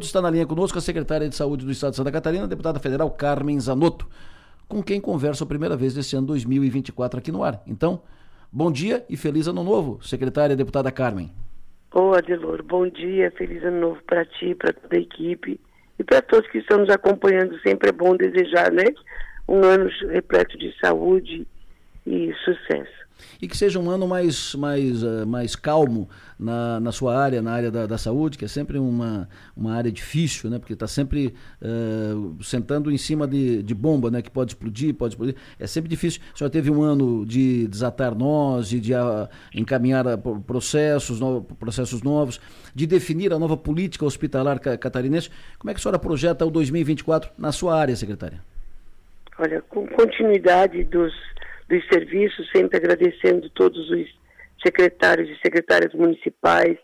Está na linha conosco a secretária de Saúde do Estado de Santa Catarina, deputada federal Carmen Zanotto, com quem converso a primeira vez nesse ano 2024 aqui no ar. Então, bom dia e feliz ano novo, secretária deputada Carmen. Ô, Adelor, bom dia, feliz ano novo para ti, para toda a equipe e para todos que estão nos acompanhando. Sempre é bom desejar, né? Um ano repleto de saúde e sucesso e que seja um ano mais, mais, uh, mais calmo na, na sua área, na área da, da saúde, que é sempre uma, uma área difícil, né? porque está sempre uh, sentando em cima de, de bomba, né? que pode explodir, pode explodir. É sempre difícil. O senhor teve um ano de desatar nós, de, de uh, encaminhar processos, no, processos novos, de definir a nova política hospitalar catarinense. Como é que a senhora projeta o 2024 na sua área, secretária? Olha, com continuidade dos dos serviços, sempre agradecendo todos os secretários e secretárias municipais,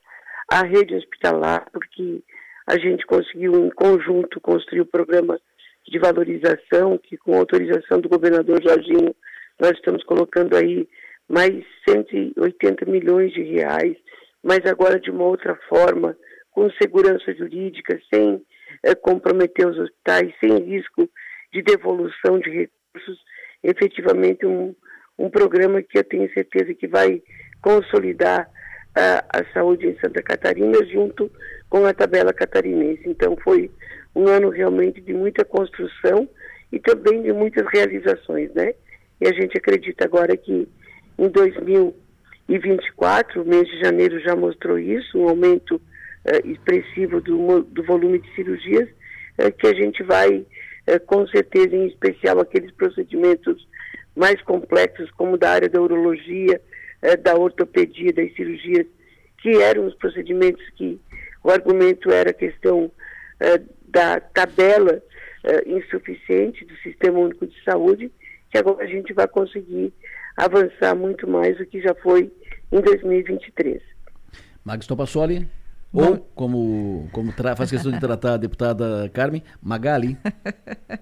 a rede hospitalar, porque a gente conseguiu em conjunto construir o programa de valorização, que com autorização do governador Jorginho, nós estamos colocando aí mais 180 milhões de reais, mas agora de uma outra forma, com segurança jurídica, sem é, comprometer os hospitais, sem risco de devolução de recursos, efetivamente um, um programa que eu tenho certeza que vai consolidar a, a saúde em Santa Catarina junto com a tabela catarinense. Então foi um ano realmente de muita construção e também de muitas realizações, né? E a gente acredita agora que em 2024, o mês de janeiro já mostrou isso, um aumento uh, expressivo do, do, volume de cirurgias, uh, que a gente vai, uh, com certeza, em especial aqueles procedimentos mais complexos, como da área da urologia, eh, da ortopedia, das cirurgias, que eram os procedimentos que o argumento era a questão eh, da tabela eh, insuficiente do Sistema Único de Saúde, que agora a gente vai conseguir avançar muito mais do que já foi em 2023. Magis Topassoli. Ou, como, como faz questão de tratar a deputada Carmen, Magali.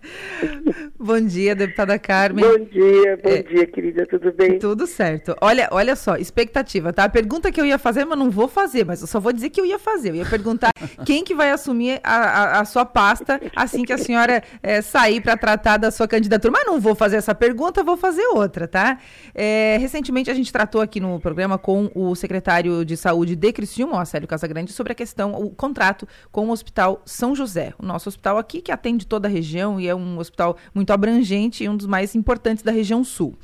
bom dia, deputada Carmen. Bom dia, bom é, dia, querida, tudo bem? Tudo certo. Olha, olha só, expectativa, tá? A pergunta que eu ia fazer, mas não vou fazer, mas eu só vou dizer que eu ia fazer. Eu ia perguntar quem que vai assumir a, a, a sua pasta assim que a senhora é, sair para tratar da sua candidatura. Mas não vou fazer essa pergunta, vou fazer outra, tá? É, recentemente a gente tratou aqui no programa com o secretário de saúde de Criciúma, o Acélio Casagrande, sobre a questão, o contrato com o Hospital São José, o nosso hospital aqui que atende toda a região e é um hospital muito abrangente e um dos mais importantes da região sul.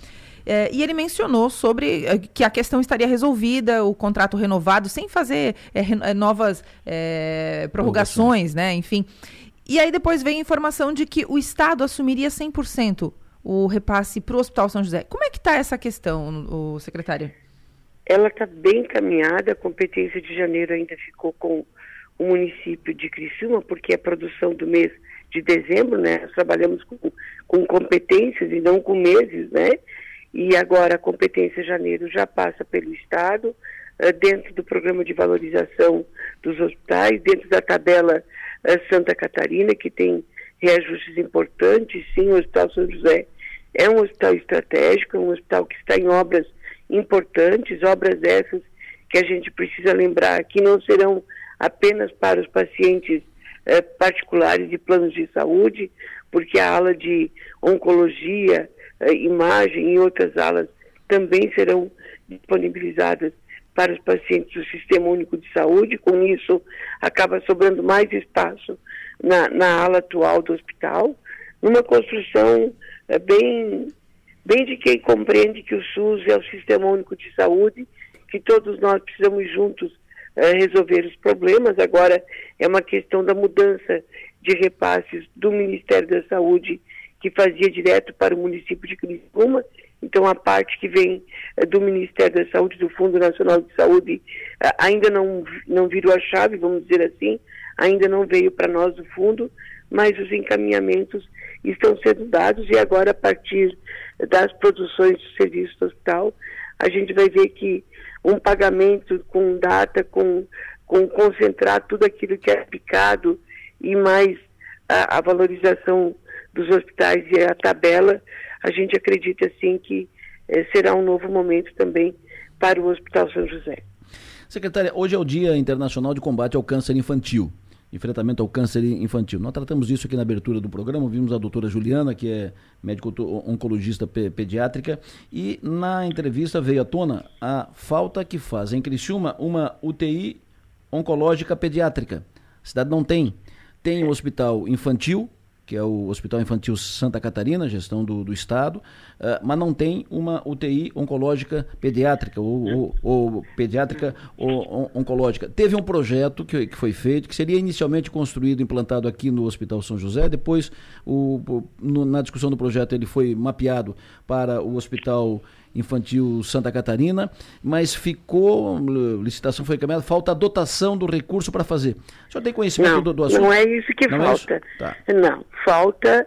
É, e ele mencionou sobre é, que a questão estaria resolvida, o contrato renovado, sem fazer é, novas é, prorrogações, né? Enfim. E aí depois vem a informação de que o Estado assumiria 100% o repasse para o Hospital São José. Como é que está essa questão, o secretário? Ela está bem encaminhada, a competência de janeiro ainda ficou com o município de Criciúma, porque a produção do mês de dezembro, né, nós trabalhamos com, com competências e não com meses, né, e agora a competência de janeiro já passa pelo Estado, uh, dentro do programa de valorização dos hospitais, dentro da tabela uh, Santa Catarina, que tem reajustes importantes, sim, o Hospital São José é um hospital estratégico, é um hospital que está em obras importantes, obras essas que a gente precisa lembrar que não serão apenas para os pacientes eh, particulares de planos de saúde, porque a ala de oncologia, eh, imagem e outras alas também serão disponibilizadas para os pacientes do Sistema Único de Saúde. Com isso, acaba sobrando mais espaço na, na ala atual do hospital, numa construção eh, bem bem de quem compreende que o SUS é o Sistema Único de Saúde, que todos nós precisamos juntos uh, resolver os problemas. Agora é uma questão da mudança de repasses do Ministério da Saúde, que fazia direto para o município de Criciúma. Então, a parte que vem uh, do Ministério da Saúde, do Fundo Nacional de Saúde, uh, ainda não, não virou a chave, vamos dizer assim, ainda não veio para nós do fundo, mas os encaminhamentos estão sendo dados e agora, a partir das produções de serviço do hospital, a gente vai ver que um pagamento com data, com, com concentrar tudo aquilo que é aplicado e mais a, a valorização dos hospitais e a tabela, a gente acredita sim que eh, será um novo momento também para o Hospital São José. Secretária, hoje é o Dia Internacional de Combate ao Câncer Infantil. Enfrentamento ao câncer infantil. Nós tratamos disso aqui na abertura do programa, vimos a doutora Juliana, que é médico oncologista pediátrica, e na entrevista veio à tona a falta que faz em Criciúma uma UTI oncológica pediátrica. A cidade não tem. Tem o hospital infantil, que é o Hospital Infantil Santa Catarina, gestão do, do Estado, uh, mas não tem uma UTI oncológica pediátrica ou, ou, ou pediátrica ou, oncológica. Teve um projeto que, que foi feito, que seria inicialmente construído, implantado aqui no Hospital São José, depois, o, o no, na discussão do projeto, ele foi mapeado para o Hospital Infantil Santa Catarina, mas ficou, licitação foi encaminhada, falta a dotação do recurso para fazer. O senhor tem conhecimento não, do, do assunto? Não é isso que não falta. É isso? Tá. Não, falta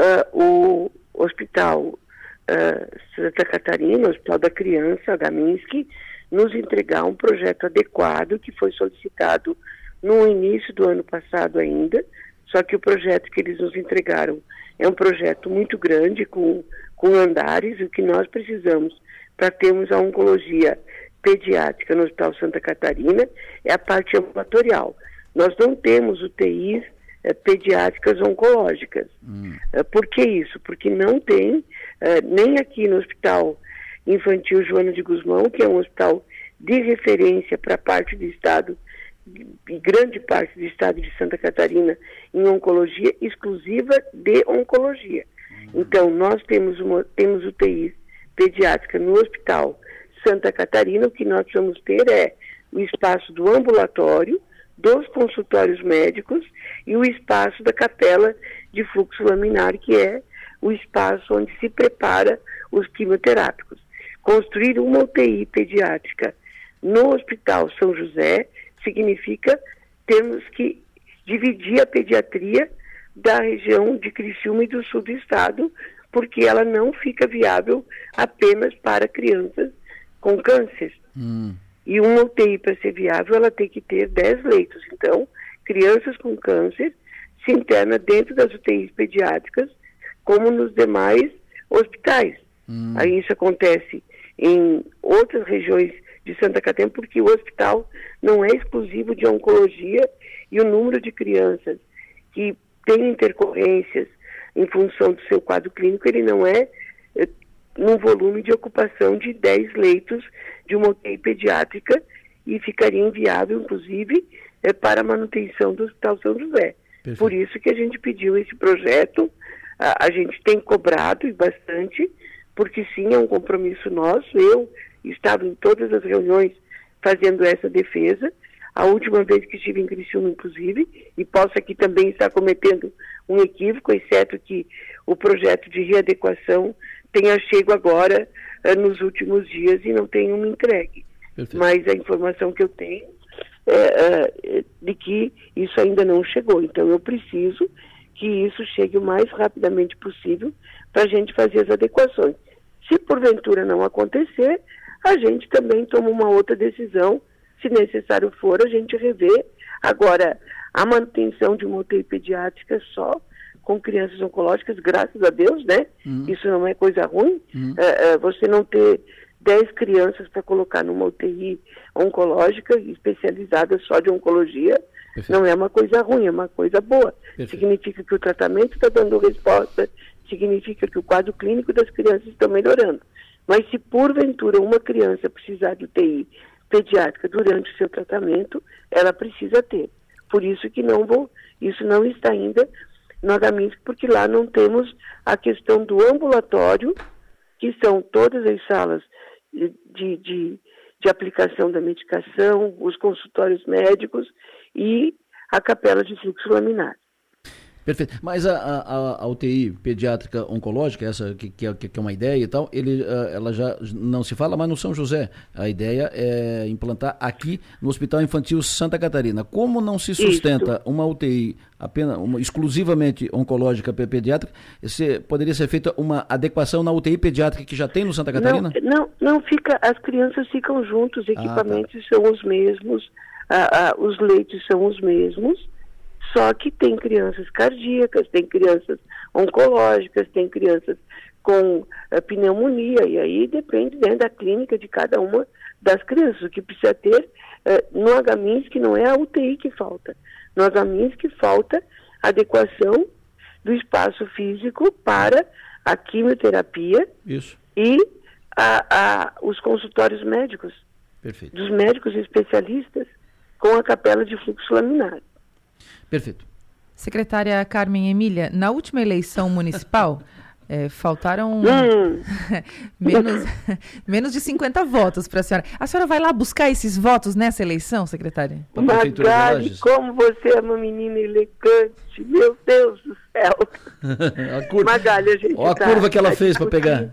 uh, o Hospital uh, Santa Catarina, o Hospital da Criança, Gaminski, nos entregar um projeto adequado que foi solicitado no início do ano passado ainda, só que o projeto que eles nos entregaram é um projeto muito grande, com com andares, o que nós precisamos para termos a oncologia pediátrica no Hospital Santa Catarina é a parte ambulatorial. Nós não temos UTIs eh, pediátricas oncológicas. Hum. Eh, por que isso? Porque não tem, eh, nem aqui no Hospital Infantil Joana de Guzmão, que é um hospital de referência para parte do Estado, e grande parte do Estado de Santa Catarina, em oncologia exclusiva de oncologia. Então, nós temos, uma, temos UTI pediátrica no Hospital Santa Catarina. O que nós vamos ter é o espaço do ambulatório, dos consultórios médicos e o espaço da capela de fluxo laminar, que é o espaço onde se prepara os quimioterápicos. Construir uma UTI pediátrica no Hospital São José significa termos que dividir a pediatria da região de Criciúma e do sul do estado, porque ela não fica viável apenas para crianças com câncer. Hum. E uma UTI, para ser viável, ela tem que ter 10 leitos. Então, crianças com câncer se interna dentro das UTIs pediátricas, como nos demais hospitais. Hum. Aí isso acontece em outras regiões de Santa Catarina, porque o hospital não é exclusivo de oncologia e o número de crianças que tem intercorrências em função do seu quadro clínico, ele não é, é num volume de ocupação de 10 leitos de uma UTI pediátrica e ficaria inviável, inclusive, é, para a manutenção do Hospital São José. Perfeito. Por isso que a gente pediu esse projeto, a, a gente tem cobrado e bastante, porque sim, é um compromisso nosso. Eu estava em todas as reuniões fazendo essa defesa, a última vez que estive em Criciúma, inclusive, e posso aqui também estar cometendo um equívoco, exceto que o projeto de readequação tenha chego agora uh, nos últimos dias e não tenha uma entregue. Perfeito. Mas a informação que eu tenho é uh, de que isso ainda não chegou. Então eu preciso que isso chegue o mais rapidamente possível para a gente fazer as adequações. Se porventura não acontecer, a gente também toma uma outra decisão se necessário for, a gente revê. Agora, a manutenção de uma UTI pediátrica só com crianças oncológicas, graças a Deus, né? Uhum. Isso não é coisa ruim. Uhum. É, é, você não ter 10 crianças para colocar numa UTI oncológica especializada só de oncologia Perfeito. não é uma coisa ruim, é uma coisa boa. Perfeito. Significa que o tratamento está dando resposta, significa que o quadro clínico das crianças está melhorando. Mas se porventura uma criança precisar de UTI pediátrica durante o seu tratamento, ela precisa ter. Por isso que não vou, isso não está ainda no HMINSC, porque lá não temos a questão do ambulatório, que são todas as salas de, de, de aplicação da medicação, os consultórios médicos e a capela de fluxo laminar. Perfeito. Mas a, a, a, UTI pediátrica oncológica, essa que, que, é, que é uma ideia e tal, ele, ah, ela já não se fala mais no São José. A ideia é implantar aqui no Hospital Infantil Santa Catarina. Como não se sustenta Isso. uma UTI apenas uma, exclusivamente oncológica pediátrica, esse, poderia ser feita uma adequação na UTI pediátrica que já tem no Santa Catarina? Não, não, não fica, as crianças ficam juntos, os equipamentos ah, tá. são os mesmos, ah, ah, os leitos são os mesmos só que tem crianças cardíacas, tem crianças oncológicas, tem crianças com uh, pneumonia, e aí depende né, da clínica de cada uma das crianças. O que precisa ter uh, no HMINS, que não é a UTI que falta. Nós amamos que falta adequação do espaço físico para a quimioterapia Isso. e a, a, os consultórios médicos, Perfeito. dos médicos especialistas com a capela de fluxo laminar. Perfeito. Secretária Carmen Emília, na última eleição municipal, é, faltaram Hum, menos, menos de 50 votos para a senhora. A senhora vai lá buscar esses votos nessa eleição, secretária? Magali, como você é uma menina elegante, meu Deus do céu. a curva, Magali, a gente Ó a tá- curva que ela tá fez para pegar.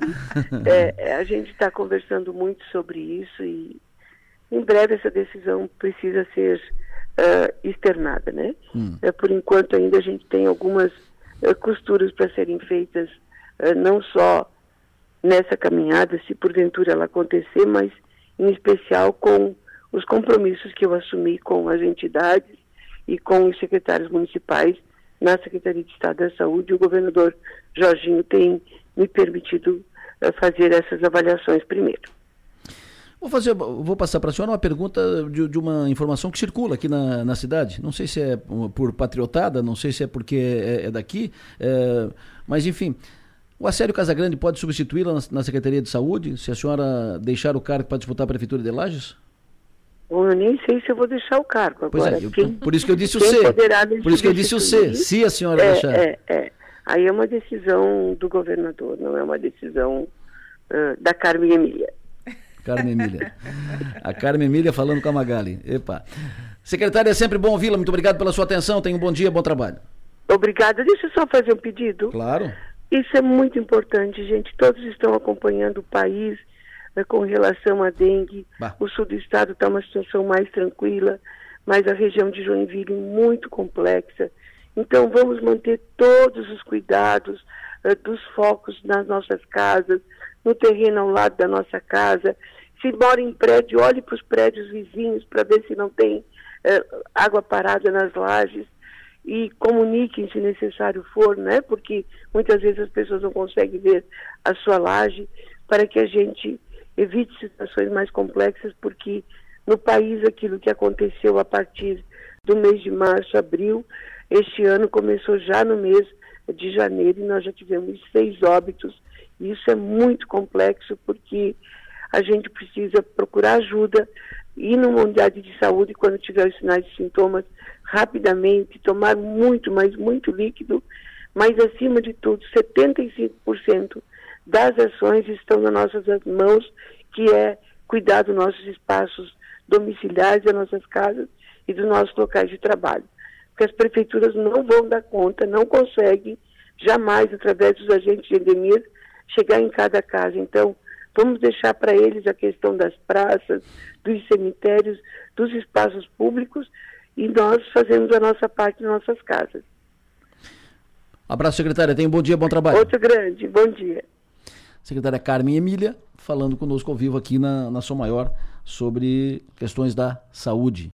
É, é, a gente está conversando muito sobre isso e em breve essa decisão precisa ser ah, externada, né? Hum. É, por enquanto ainda a gente tem algumas ah, costuras para serem feitas, ah, não só nessa caminhada, se porventura ela acontecer, mas em especial com os compromissos que eu assumi com as entidades e com os secretários municipais na Secretaria de Estado da Saúde. O governador Jorginho tem me permitido eh, fazer essas avaliações primeiro. Vou fazer, vou passar para a senhora uma pergunta de, de uma informação que circula aqui na, na cidade. Não sei se é por patriotada, não sei se é porque é, é daqui, é, mas enfim. O Acélio Casagrande pode substituí-la na, na Secretaria de Saúde, se a senhora deixar o cargo para disputar a Prefeitura de Lages? Bom, eu nem sei se eu vou deixar o cargo Pois agora. é, eu- quem- por isso que eu disse o C. Por isso que eu disse o C, se a senhora é, deixar. É, é. Aí é uma decisão do governador, não é uma decisão ah, da Carmen Emília. Carmen Emília. A Carmen Emília falando com a Magali. Epa. Secretária, é sempre bom ouvi-la. Muito obrigado pela sua atenção. Tenha um bom dia, bom trabalho. Obrigada. Deixa eu só fazer um pedido. Claro. Isso é muito importante, gente. Todos estão acompanhando o país eh, com relação à dengue. Bah. O sul do estado está uma situação mais tranquila, mas a região de Joinville muito complexa. Então, vamos manter todos os cuidados eh, dos focos nas nossas casas, no terreno ao lado da nossa casa. Se mora em prédio, olhe para os prédios vizinhos para ver se não tem eh, água parada nas lajes e comuniquem se necessário for, né? Porque muitas vezes as pessoas não conseguem ver a sua laje para que a gente evite situações mais complexas, porque no país aquilo que aconteceu a partir do mês de março, abril, este ano começou já no mês de janeiro e nós já tivemos seis óbitos. Isso é muito complexo porque a gente precisa procurar ajuda, ir numa unidade de saúde quando tiver os sinais e sintomas, rapidamente, tomar muito, mas muito líquido, mas acima de tudo, 75% das ações estão nas nossas mãos, que é cuidar dos nossos espaços domiciliares, das nossas casas e dos nossos locais de trabalho. Porque as prefeituras não vão dar conta, não conseguem, jamais, através dos agentes de endemias, chegar em cada casa. Então, vamos deixar para eles a questão das praças, dos cemitérios, dos espaços públicos e nós fazemos a nossa parte nas nossas casas. Abraço, secretária. Tenha um bom dia, bom trabalho. Outro grande, bom dia. Secretária Carmen Emília, falando conosco ao vivo aqui na, na Som Maior sobre questões da saúde.